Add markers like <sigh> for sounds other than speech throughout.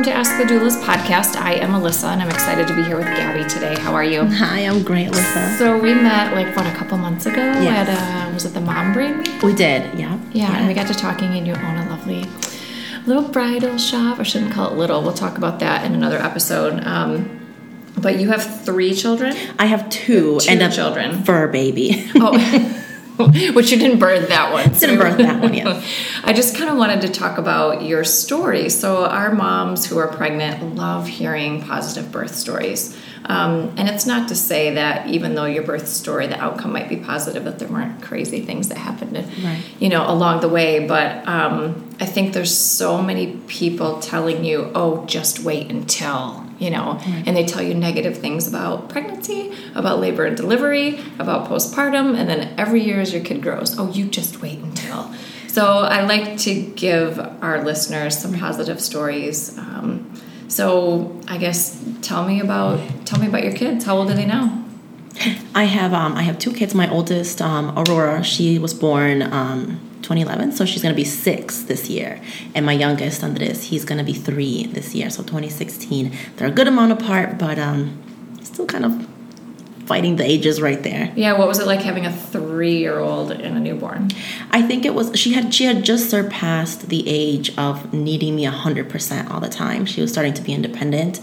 welcome to Ask the Doulas podcast. I am Alyssa, and I'm excited to be here with Gaby today. How are you? Hi, I'm great, Alyssa. So we met like what a couple months ago Yes. at uh, was it the Mom Brain? We did, yeah. Yeah, and we got to talking, and you own a lovely little bridal shop. I shouldn't call it little. We'll talk about that in another episode. Um, but you have three children. I have two, Two and a children. fur baby. Oh, <laughs> <laughs> <laughs> which you didn't birth that one. Didn't birth that one, yes. <laughs> I just kind of wanted to talk about your story. So, our moms who are pregnant love hearing positive birth stories. Um, and it's not to say that even though your birth story, the outcome might be positive, that there weren't crazy things that happened, Right. you know, along the way. But um, I think there's so many people telling you, "Oh, just wait until," you know, and they tell you negative things about pregnancy, about labor and delivery, about postpartum, and then every year as your kid grows, "Oh, you just wait until." So I like to give our listeners some positive stories. Um, so I guess tell me about tell me about your kids. How old are they now? I have um, I have two kids. My oldest, um, Aurora, she was born um, 2011, so she's gonna be six this year. And my youngest, Andres, he's gonna be three this year, so 2016. They're a good amount apart, but um, still kind of fighting the ages right there. Yeah, what was it like having a three-year-old and a newborn? I think it was she had she had just surpassed the age of needing me 100% all the time. She was starting to be independent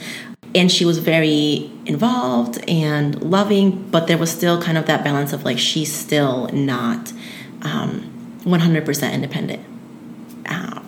and she was very involved and loving, but there was still kind of that balance of like she's still not um, 100% independent.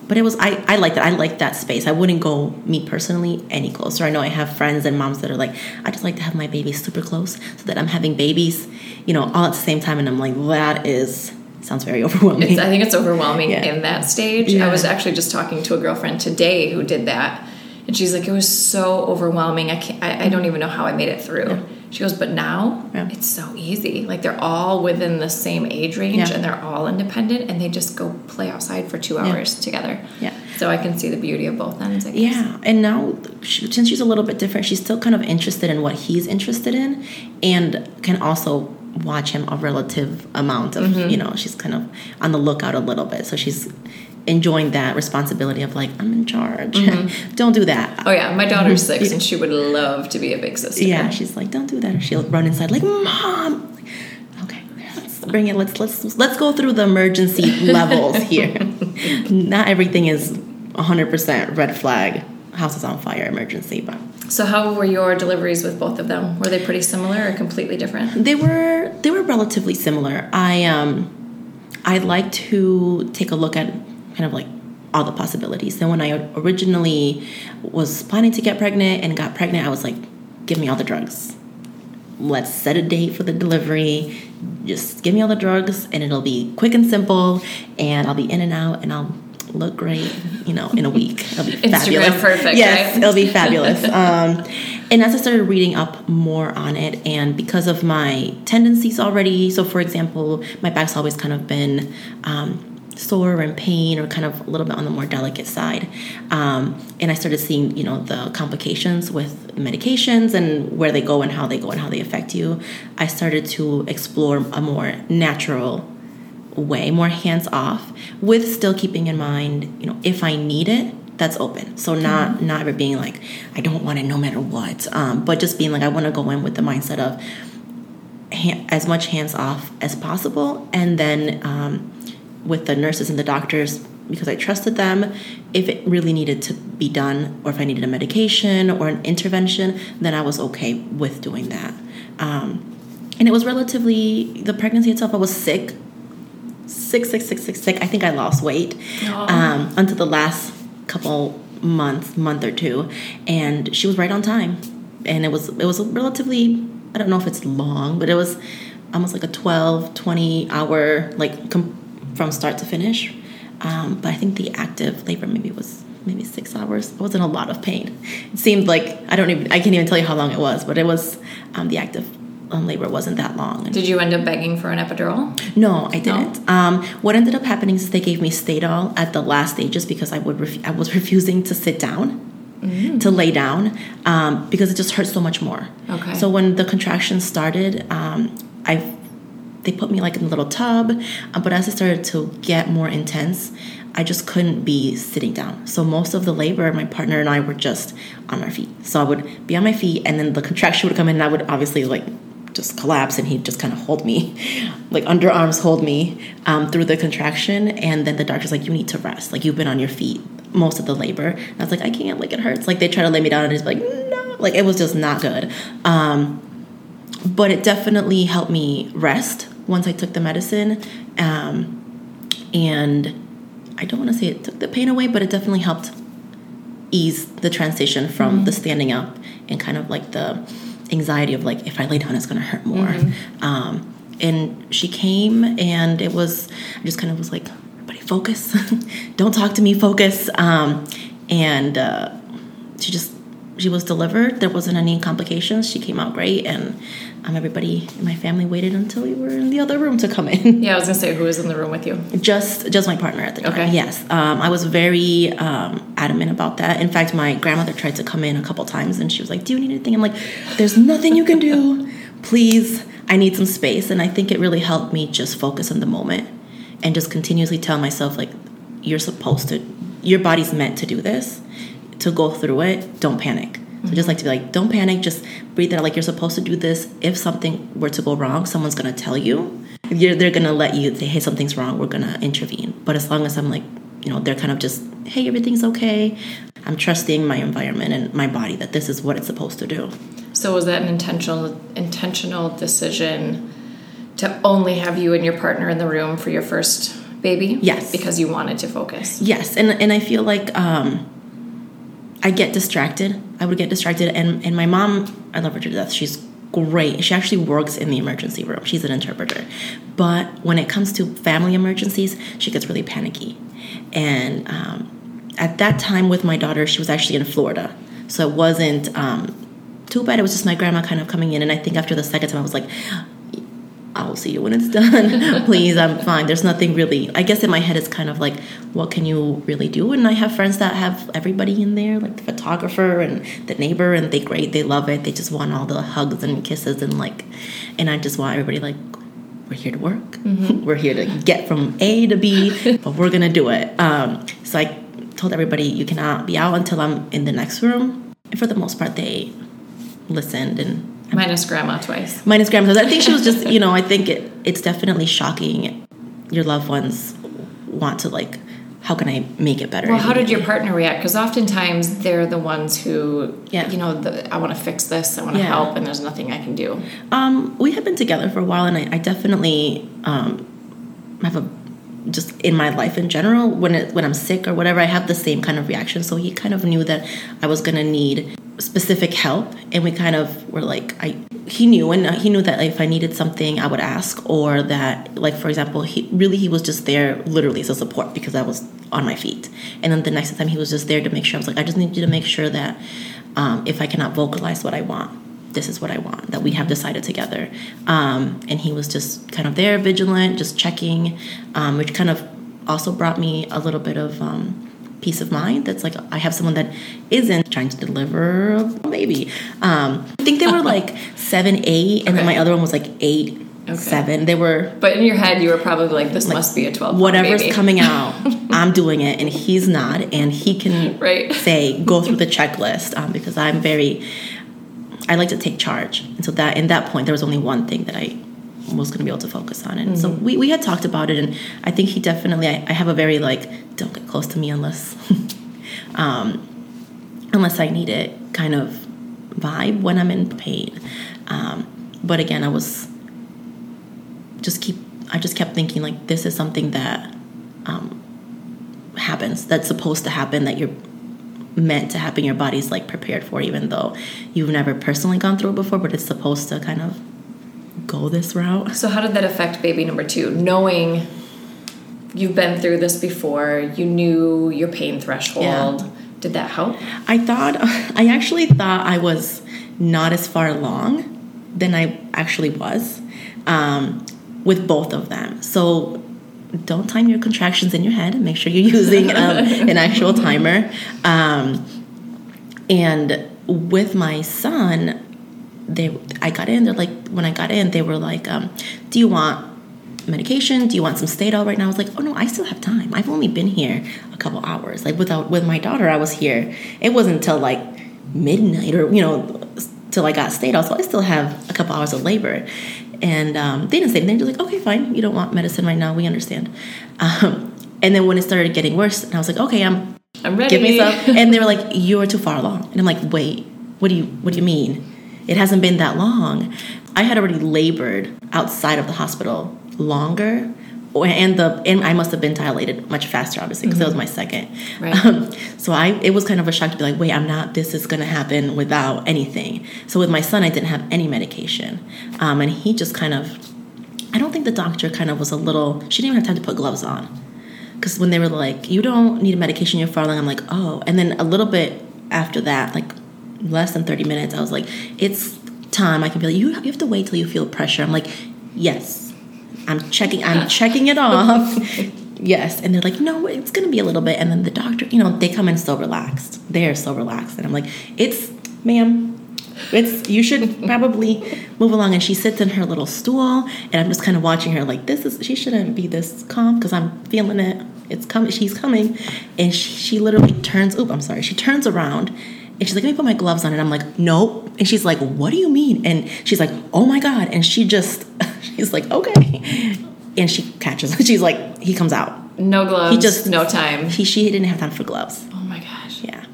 But it was I I liked it. I liked that space. I wouldn't go me personally any closer. I know I have friends and moms that are like, I just like to have my babies super close so that I'm having babies, you know, all at the same time, and I'm like, that is sounds very <laughs> overwhelming. It's, I think it's overwhelming Yeah. in that stage. I was actually just talking to a girlfriend today who did that, and she's like, "It was so overwhelming. I can't. I, I don't even know how I made it through." She goes, "But now Yeah. it's so easy. Like they're all within the same age range, Yeah. and they're all independent, and they just go play outside for two hours together. Yeah. So I can see the beauty of both ends. I guess. Yeah, and now she, since she's a little bit different, she's still kind of interested in what he's interested in, and can also watch him a relative amount of Mm-hmm. you know she's kind of on the lookout a little bit, so she's enjoying that responsibility of like I'm in charge. <laughs> don't do that. Oh yeah, my daughter's six, and she would love to be a big sister. Yeah, she's like, don't do that, or she'll run inside like, mom. Okay, let's bring it. Let's let's let's go through the emergency <laughs> levels here. Not everything is 100% red flag. House is on fire emergency, but So how were your deliveries with both of them? Were they pretty similar or completely different? they were they were relatively similar. I um I like to take a look at kind of like all the possibilities. And when I originally was planning to get pregnant and got pregnant, I was like, give me all the drugs. Let's set a date for the delivery. Just give me all the drugs and it'll be quick and simple and I'll be in and out and I'll look great, you know, in a week. It'll be <laughs> Instagram fabulous. perfect, Yes, right? it'll be fabulous. <laughs> Um, and as I started reading up more on it, and because of my tendencies already, so for example, my back's always kind of been um, sore and pain, or kind of a little bit on the more delicate side. Um, and I started seeing, you know, the complications with medications and where they go and how they go and how they affect you. I started to explore a more natural way, more hands off, with still keeping in mind, you know, if I need it, that's open. So not not ever being like, I don't want it no matter what, um, but just being like, I want to go in with the mindset of ha- as much hands off as possible, and then um, with the nurses and the doctors. Because I trusted them, if it really needed to be done, or if I needed a medication or an intervention, then I was okay with doing that. Um, and it was relatively the pregnancy itself. I was sick sick, sick, sick, sick, sick. I think I lost weight um, until the last couple months, month or two, and she was right on time. And it was it was a relatively I don't know if it's long, but it was almost like a 12, 20 hour like com- from start to finish. Um, but I think the active labor maybe was maybe six hours. It wasn't a lot of pain. It seemed like I don't even I can't even tell you how long it was, but it was um, the active um, labor wasn't that long. And Did you end up begging for an epidural? no, I didn't. Um, what ended up happening is they gave me Stadol at the last stages because I would ref- I was <laughs> refusing to sit down, to lay down, um, because it just hurt so much more. Okay. So when the contractions started, um, I they put me like in a little tub. Uh, but as it started to get more intense, I just couldn't be sitting down. So most of the labor, my partner and I were just on our feet. So I would be on my feet, and then the contraction would come in, and I would obviously like just collapse, and he'd just kind of hold me, <laughs> like underarms hold me um, through the contraction, and then the doctor's like, "You need to rest. Like you've been on your feet most of the labor." And I was like, "I can't. Like it hurts." Like they try to lay me down, and it's like, "No." Like it was just not good. Um, but it definitely helped me rest once I took the medicine, um, and I don't want to say it took the pain away, but it definitely helped ease the transition from mm-hmm. the standing up and kind of like the anxiety of like if I lay down it's gonna hurt more. Mm-hmm. Um, and she came and it was I just kind of was like everybody focus, <laughs> don't talk to me, focus. Um, and uh, she just she was delivered. There wasn't any complications. She came out great and um, everybody in my family waited until we were in the other room to come in. <laughs> Yeah, I was gonna say who was in the room with you? Just just my partner at the time. Okay. Yes, um, I was very um, adamant about that. In fact, my grandmother tried to come in a couple times, and she was like, "Do you need anything?" I'm like, "There's nothing you can do. Please, I need some space." And I think it really helped me just focus on the moment and just continuously tell myself like, "You're supposed to. Your body's meant to do this. To go through it. Don't panic." So just like to be like, don't panic, just breathe out like you're supposed to do this. If something were to go wrong, someone's gonna tell you. You're, they're gonna let you say, hey, something's wrong, we're gonna intervene. But as long as I'm like, you know, they're kind of just, hey, everything's okay. I'm trusting my environment and my body that this is what it's supposed to do. So was that an intentional intentional decision to only have you and your partner in the room for your first baby? Yes. Because you wanted to focus. Yes. And and I feel like um I get distracted. I would get distracted, and and my mom, I love her to death. She's great. She actually works in the emergency room. She's an interpreter, but when it comes to family emergencies, she gets really panicky. And um, at that time, with my daughter, she was actually in Florida, so it wasn't um, too bad. It was just my grandma kind of coming in, and I think after the second time, I was like, I'll see you when it's <laughs> done. Please, I'm fine. There's nothing really. I guess in my head, it's kind of like, what can you really do? And I have friends that have everybody in there, like the photographer and the neighbor, and they great. They love it. They just want all the hugs and kisses and like, and I just want everybody like, we're here to work. Mm-hmm. <laughs> we're here to get from A to B, <laughs> but we're gonna do it. Um, so I told everybody, you cannot be out until I'm in the next room. And for the most part, they listened and Minus grandma twice. Minus grandma twice. I think she was just, you know, I think it, it's definitely shocking. Your loved ones want to like, how can I make it better? Well, how did your partner react? Because oftentimes they're the ones who, yeah. you know, the, I want to fix this, I want to yeah. help, and there's nothing I can do. Um, we have been together for a while, and I, I definitely um, have a just in my life in general when it, when I'm sick or whatever, I have the same kind of reaction. So he kind of knew that I was gonna need specific help and we kind of were like i he knew and he knew that if i needed something i would ask or that like for example he really he was just there literally as a support because i was on my feet and then the next time he was just there to make sure i was like i just need you to make sure that um, if i cannot vocalize what i want this is what i want that we have decided together um, and he was just kind of there vigilant just checking um, which kind of also brought me a little bit of um, peace of mind that's like I have someone that isn't trying to deliver a baby. Um, I think they were <laughs> like seven, eight, and okay. then my other one was like eight, okay. seven. They were. But in your head, you were probably like, "This like, must be a twelve. Whatever's baby. coming out, <laughs> I'm doing it, and he's not, and he can right. say go through the checklist um, because I'm very. I like to take charge, and so that in that point, there was only one thing that I was going to be able to focus on. And mm-hmm. so we, we had talked about it, and I think he definitely, I, I have a very like, don't get close to me unless, <laughs> um, unless I need it kind of vibe when I'm in pain. Um, but again, I was just keep, I just kept thinking like, this is something that um, happens, that's supposed to happen, that you're meant to happen your body's like prepared for even though you've never personally gone through it before but it's supposed to kind of go this route. So, how did that affect baby number two? Knowing you've been through this before, you knew your pain threshold. Yeah. Did that help? I thought, <laughs> I actually thought I was not as far along than I actually was um, with both of them. So, don't time your contractions in your head. And make sure you're <laughs> using um, an actual timer. Um, and with my son, they I got in. They're like when I got in, they were like, um, "Do you want medication? Do you want some Stadol right now? I was like, oh no, I still have time. I've only been here a couple hours. Like without with my daughter, I was here. It wasn't until like midnight or you know till I got Stadol, so I still have a couple hours of labor. And um, they didn't say anything. They're like, okay, fine. You don't want medicine right now. We understand. Um, and then when it started getting worse, and I was like, okay, I'm I'm ready. give me some. And they were like, you're too far along. And I'm like, wait, what do you what do you mean? It hasn't been that long. I had already labored outside of the hospital longer and the and I must have been dilated much faster, obviously, because mm-hmm. that was my second. Right. Um, so I it was kind of a shock to be like, wait, I'm not. This is going to happen without anything. So with my son, I didn't have any medication, um, and he just kind of. I don't think the doctor kind of was a little. She didn't even have time to put gloves on, because when they were like, "You don't need a medication, you're falling," I'm like, "Oh." And then a little bit after that, like less than 30 minutes, I was like, "It's time." I can be like, "You, you have to wait till you feel pressure." I'm like, "Yes." I'm checking. I'm checking it <laughs> off. yes, and they're like, no, it's gonna be a little bit. And then the doctor, you know, they come in so relaxed. They are so relaxed, and I'm like, it's, ma'am, it's you should <laughs> probably move along and she sits in her little stool and i'm just kind of watching her like this is she shouldn't be this calm because i'm feeling it it's coming she's coming and she, she literally turns oop i'm sorry she turns around and she's like let me put my gloves on and i'm like nope and she's like what do you mean and she's like oh my god and she just <laughs> she's like, okay. And she catches <laughs> She's like, he comes out. No gloves. He just no time. He she didn't have time for gloves. Oh my gosh. Yeah.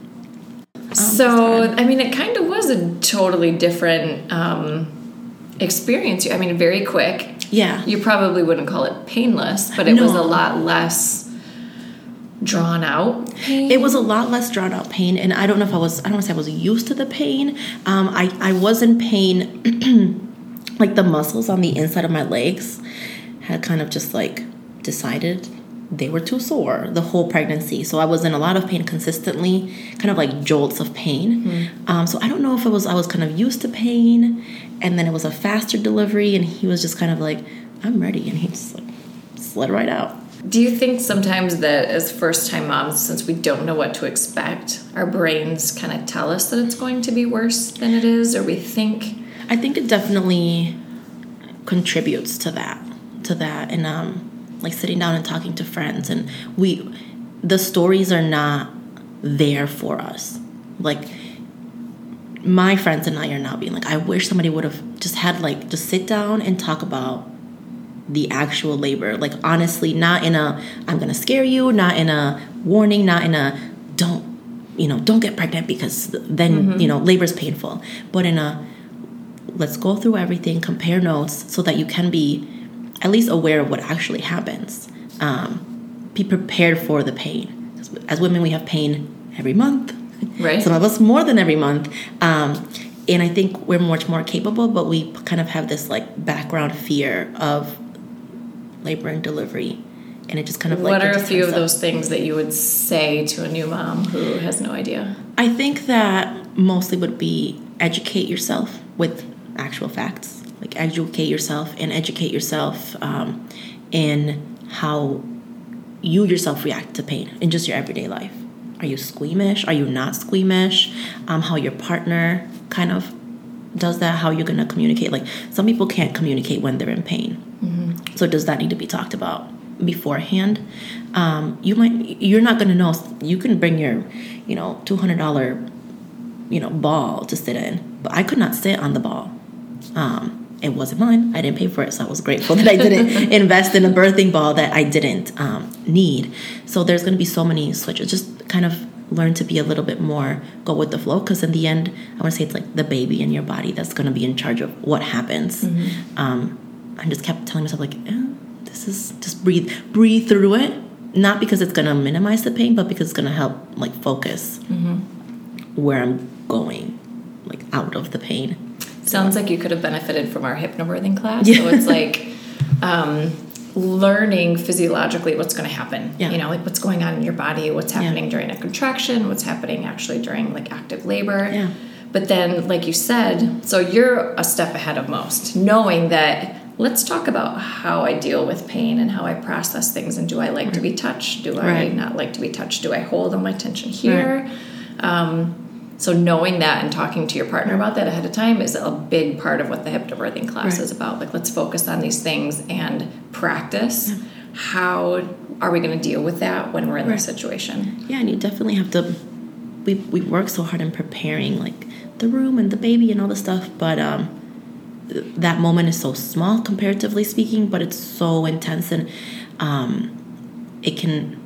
Um, so I mean, it kind of was a totally different um, experience. I mean, very quick. Yeah. You probably wouldn't call it painless, but it no. was a lot less drawn out pain? It was a lot less drawn out pain, and I don't know if I was. I don't want to say I was used to the pain. Um, I I was in pain <clears throat> like the muscles on the inside of my legs had kind of just like decided they were too sore the whole pregnancy. So I was in a lot of pain consistently, kind of like jolts of pain. Mm-hmm. Um, so I don't know if it was I was kind of used to pain, and then it was a faster delivery, and he was just kind of like, "I'm ready," and he just like slid right out. Do you think sometimes that as first time moms, since we don't know what to expect, our brains kind of tell us that it's going to be worse than it is, or we think I think it definitely contributes to that, to that, and um, like sitting down and talking to friends, and we, the stories are not there for us. Like my friends and I are now being like, I wish somebody would have just had like just sit down and talk about the actual labor. Like honestly, not in a I'm gonna scare you, not in a warning, not in a don't you know don't get pregnant because then mm-hmm. you know labor is painful, but in a let's go through everything, compare notes so that you can be at least aware of what actually happens. Um, be prepared for the pain. As women, we have pain every month. Right. Some of us more than every month. Um, and I think we're much more capable, but we kind of have this like background fear of labor and delivery. And it just kind of like. What are a few of those things that you would say to a new mom who has no idea? I think that mostly would be educate yourself with actual facts. Like educate yourself and educate yourself um, in how you yourself react to pain in just your everyday life. Are you squeamish? Are you not squeamish? Um, how your partner kind of does that? How you're going to communicate? Like some people can't communicate when they're in pain. So does that need to be talked about beforehand? Um, you might. You're not going to know. You can bring your, you know, two hundred dollar, you know, ball to sit in, but I could not sit on the ball um, it wasn't mine. I didn't pay for it, so I was grateful <laughs> that I didn't <laughs> invest in a birthing ball that I didn't um, need. So there's going to be so many switches. Just kind of learn to be a little bit more go with the flow, because in the end, I want to say it's like the baby in your body that's going to be in charge of what happens. Mm-hmm. Um, I just kept telling myself like, eh, this is just breathe, breathe through it. Not because it's going to minimize the pain, but because it's going to help like focus mm-hmm. where I'm going, like out of the pain. Sounds like you could have benefited from our hypnobirthing class. Yeah. So it's <laughs> like um, learning physiologically what's going to happen. Yeah. You know, like what's going on in your body, what's happening yeah. during a contraction, what's happening actually during like active labor. Yeah. But then, like you said, so you're a step ahead of most, knowing that let's talk about how I deal with pain and how I process things. And do I like right. to be touched? Do right. I not like to be touched? Do I hold on my tension here? Right. Um, So knowing that and talking to your partner about that ahead of time is a big part of what the hypnobirthing class Right. is about. Like let's focus on these things and practice. How are we going to deal with that when we're in Right. this situation? Yeah, and you definitely have to. We we work so hard in preparing like the room and the baby and all the stuff, but um, that moment is so small comparatively speaking, but it's so intense and um, it can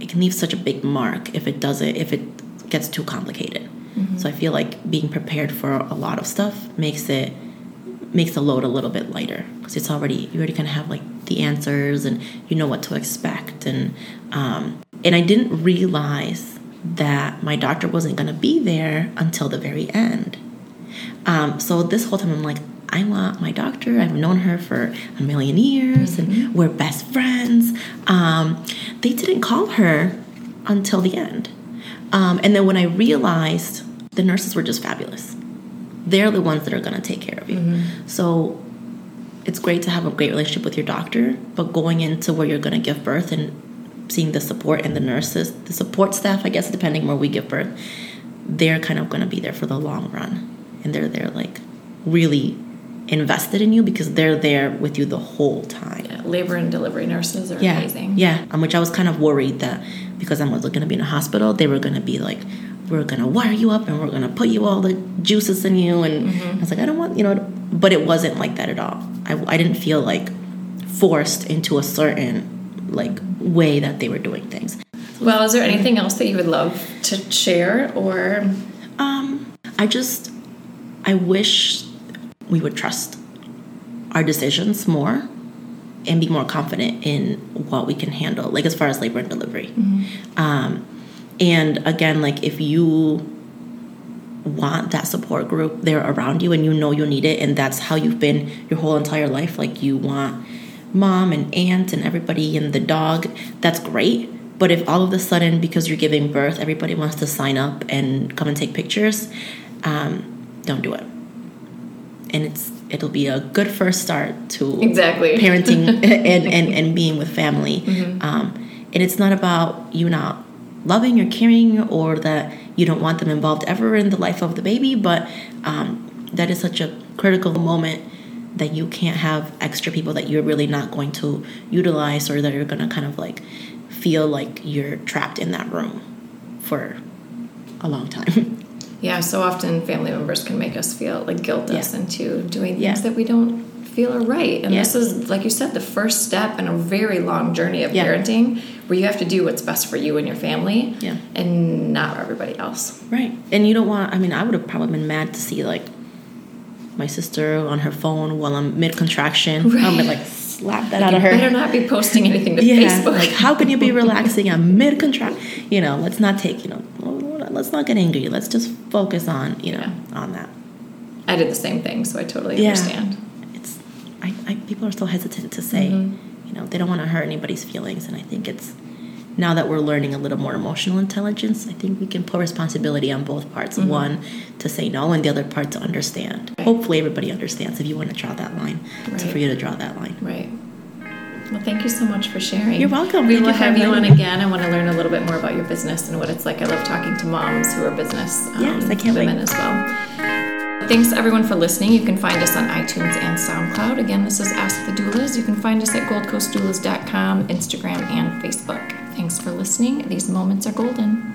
it can leave such a big mark if it doesn't if it gets too complicated. So I feel like being prepared for a lot of stuff makes it makes the load a little bit lighter because it's already you already kind of have like the answers and you know what to expect and um, and I didn't realize that my doctor wasn't going to be there until the very end. Um, so this whole time I'm like, I want my doctor. I've known her for a million years, and we're best friends. Um, they didn't call her until the end, um, and then when I realized the nurses were just fabulous. They're the ones that are going to take care of you. So it's great to have a great relationship with your doctor, but going into where you're going to give birth and seeing the support and the nurses, the support staff, I guess, depending where we give birth, they're kind of going to be there for the long run. And they're there, like, really invested in you because they're there with you the whole time. Yeah, labor and delivery nurses are Yeah. amazing. Yeah. Um, which I was kind of worried that because I was going to be in a hospital, they were going to be like, we're going to wire you up and we're going to put you all the juices in you. And I was like, I don't want, you know, but it wasn't like that at all. I, I didn't feel like forced into a certain like way that they were doing things. Well, is there anything else that you would love to share or Um, I just, I wish we would trust our decisions more and be more confident in what we can handle, like as far as labor and delivery. Um, and again, like if you want that support group there around you and you know you need it, and that's how you've been your whole entire life, like you want mom and aunt and everybody and the dog, that's great. But if all of a sudden, because you're giving birth, everybody wants to sign up and come and take pictures, um, don't do it. And it's it'll be a good first start to Exactly. <laughs> parenting <laughs> and, and, and being with family. Um, and it's not about you not loving or caring or that you don't want them involved ever in the life of the baby, but um, that is such a critical moment that you can't have extra people that you're really not going to utilize or that you're going to kind of like feel like you're trapped in that room for a long time. <laughs> Yeah, so often family members can make us feel like guilt us Yeah. into doing things Yeah. that we don't feel are right. And Yeah. this is, like you said, the first step in a very long journey of Yeah. parenting where you have to do what's best for you and your family Yeah. and not everybody else. Right. And you don't want, I mean, I would have probably been mad to see like my sister on her phone while I'm mid contraction. Right. I'm like, slap that You out of her. better not be posting anything to yeah. Facebook. Like, how can you be relaxing? I'm mid contract. You know, let's not take, you know, let's not get angry. Let's just focus on, you know, Yeah. on that. I did the same thing, so I totally Yeah. understand. It's, I, I, people are so hesitant to say, Mm-hmm. you know, they don't want to hurt anybody's feelings. And I think it's, now that we're learning a little more emotional intelligence, I think we can put responsibility on both parts. Mm-hmm. One, to say no, and the other part to understand. Hopefully, everybody understands if you want to draw that line, Right. for you to draw that line. Right. Well, thank you so much for sharing. You're welcome. We Thank will you have you on again. I want to learn a little bit more about your business and what it's like. I love talking to moms who are business um, Yes, I can't women wait. as well. Thanks everyone for listening. You can find us on iTunes and SoundCloud. Again, this is Ask the Doulas. You can find us at goldcoastdoulas.com, Instagram, and Facebook. Thanks for listening. These moments are golden.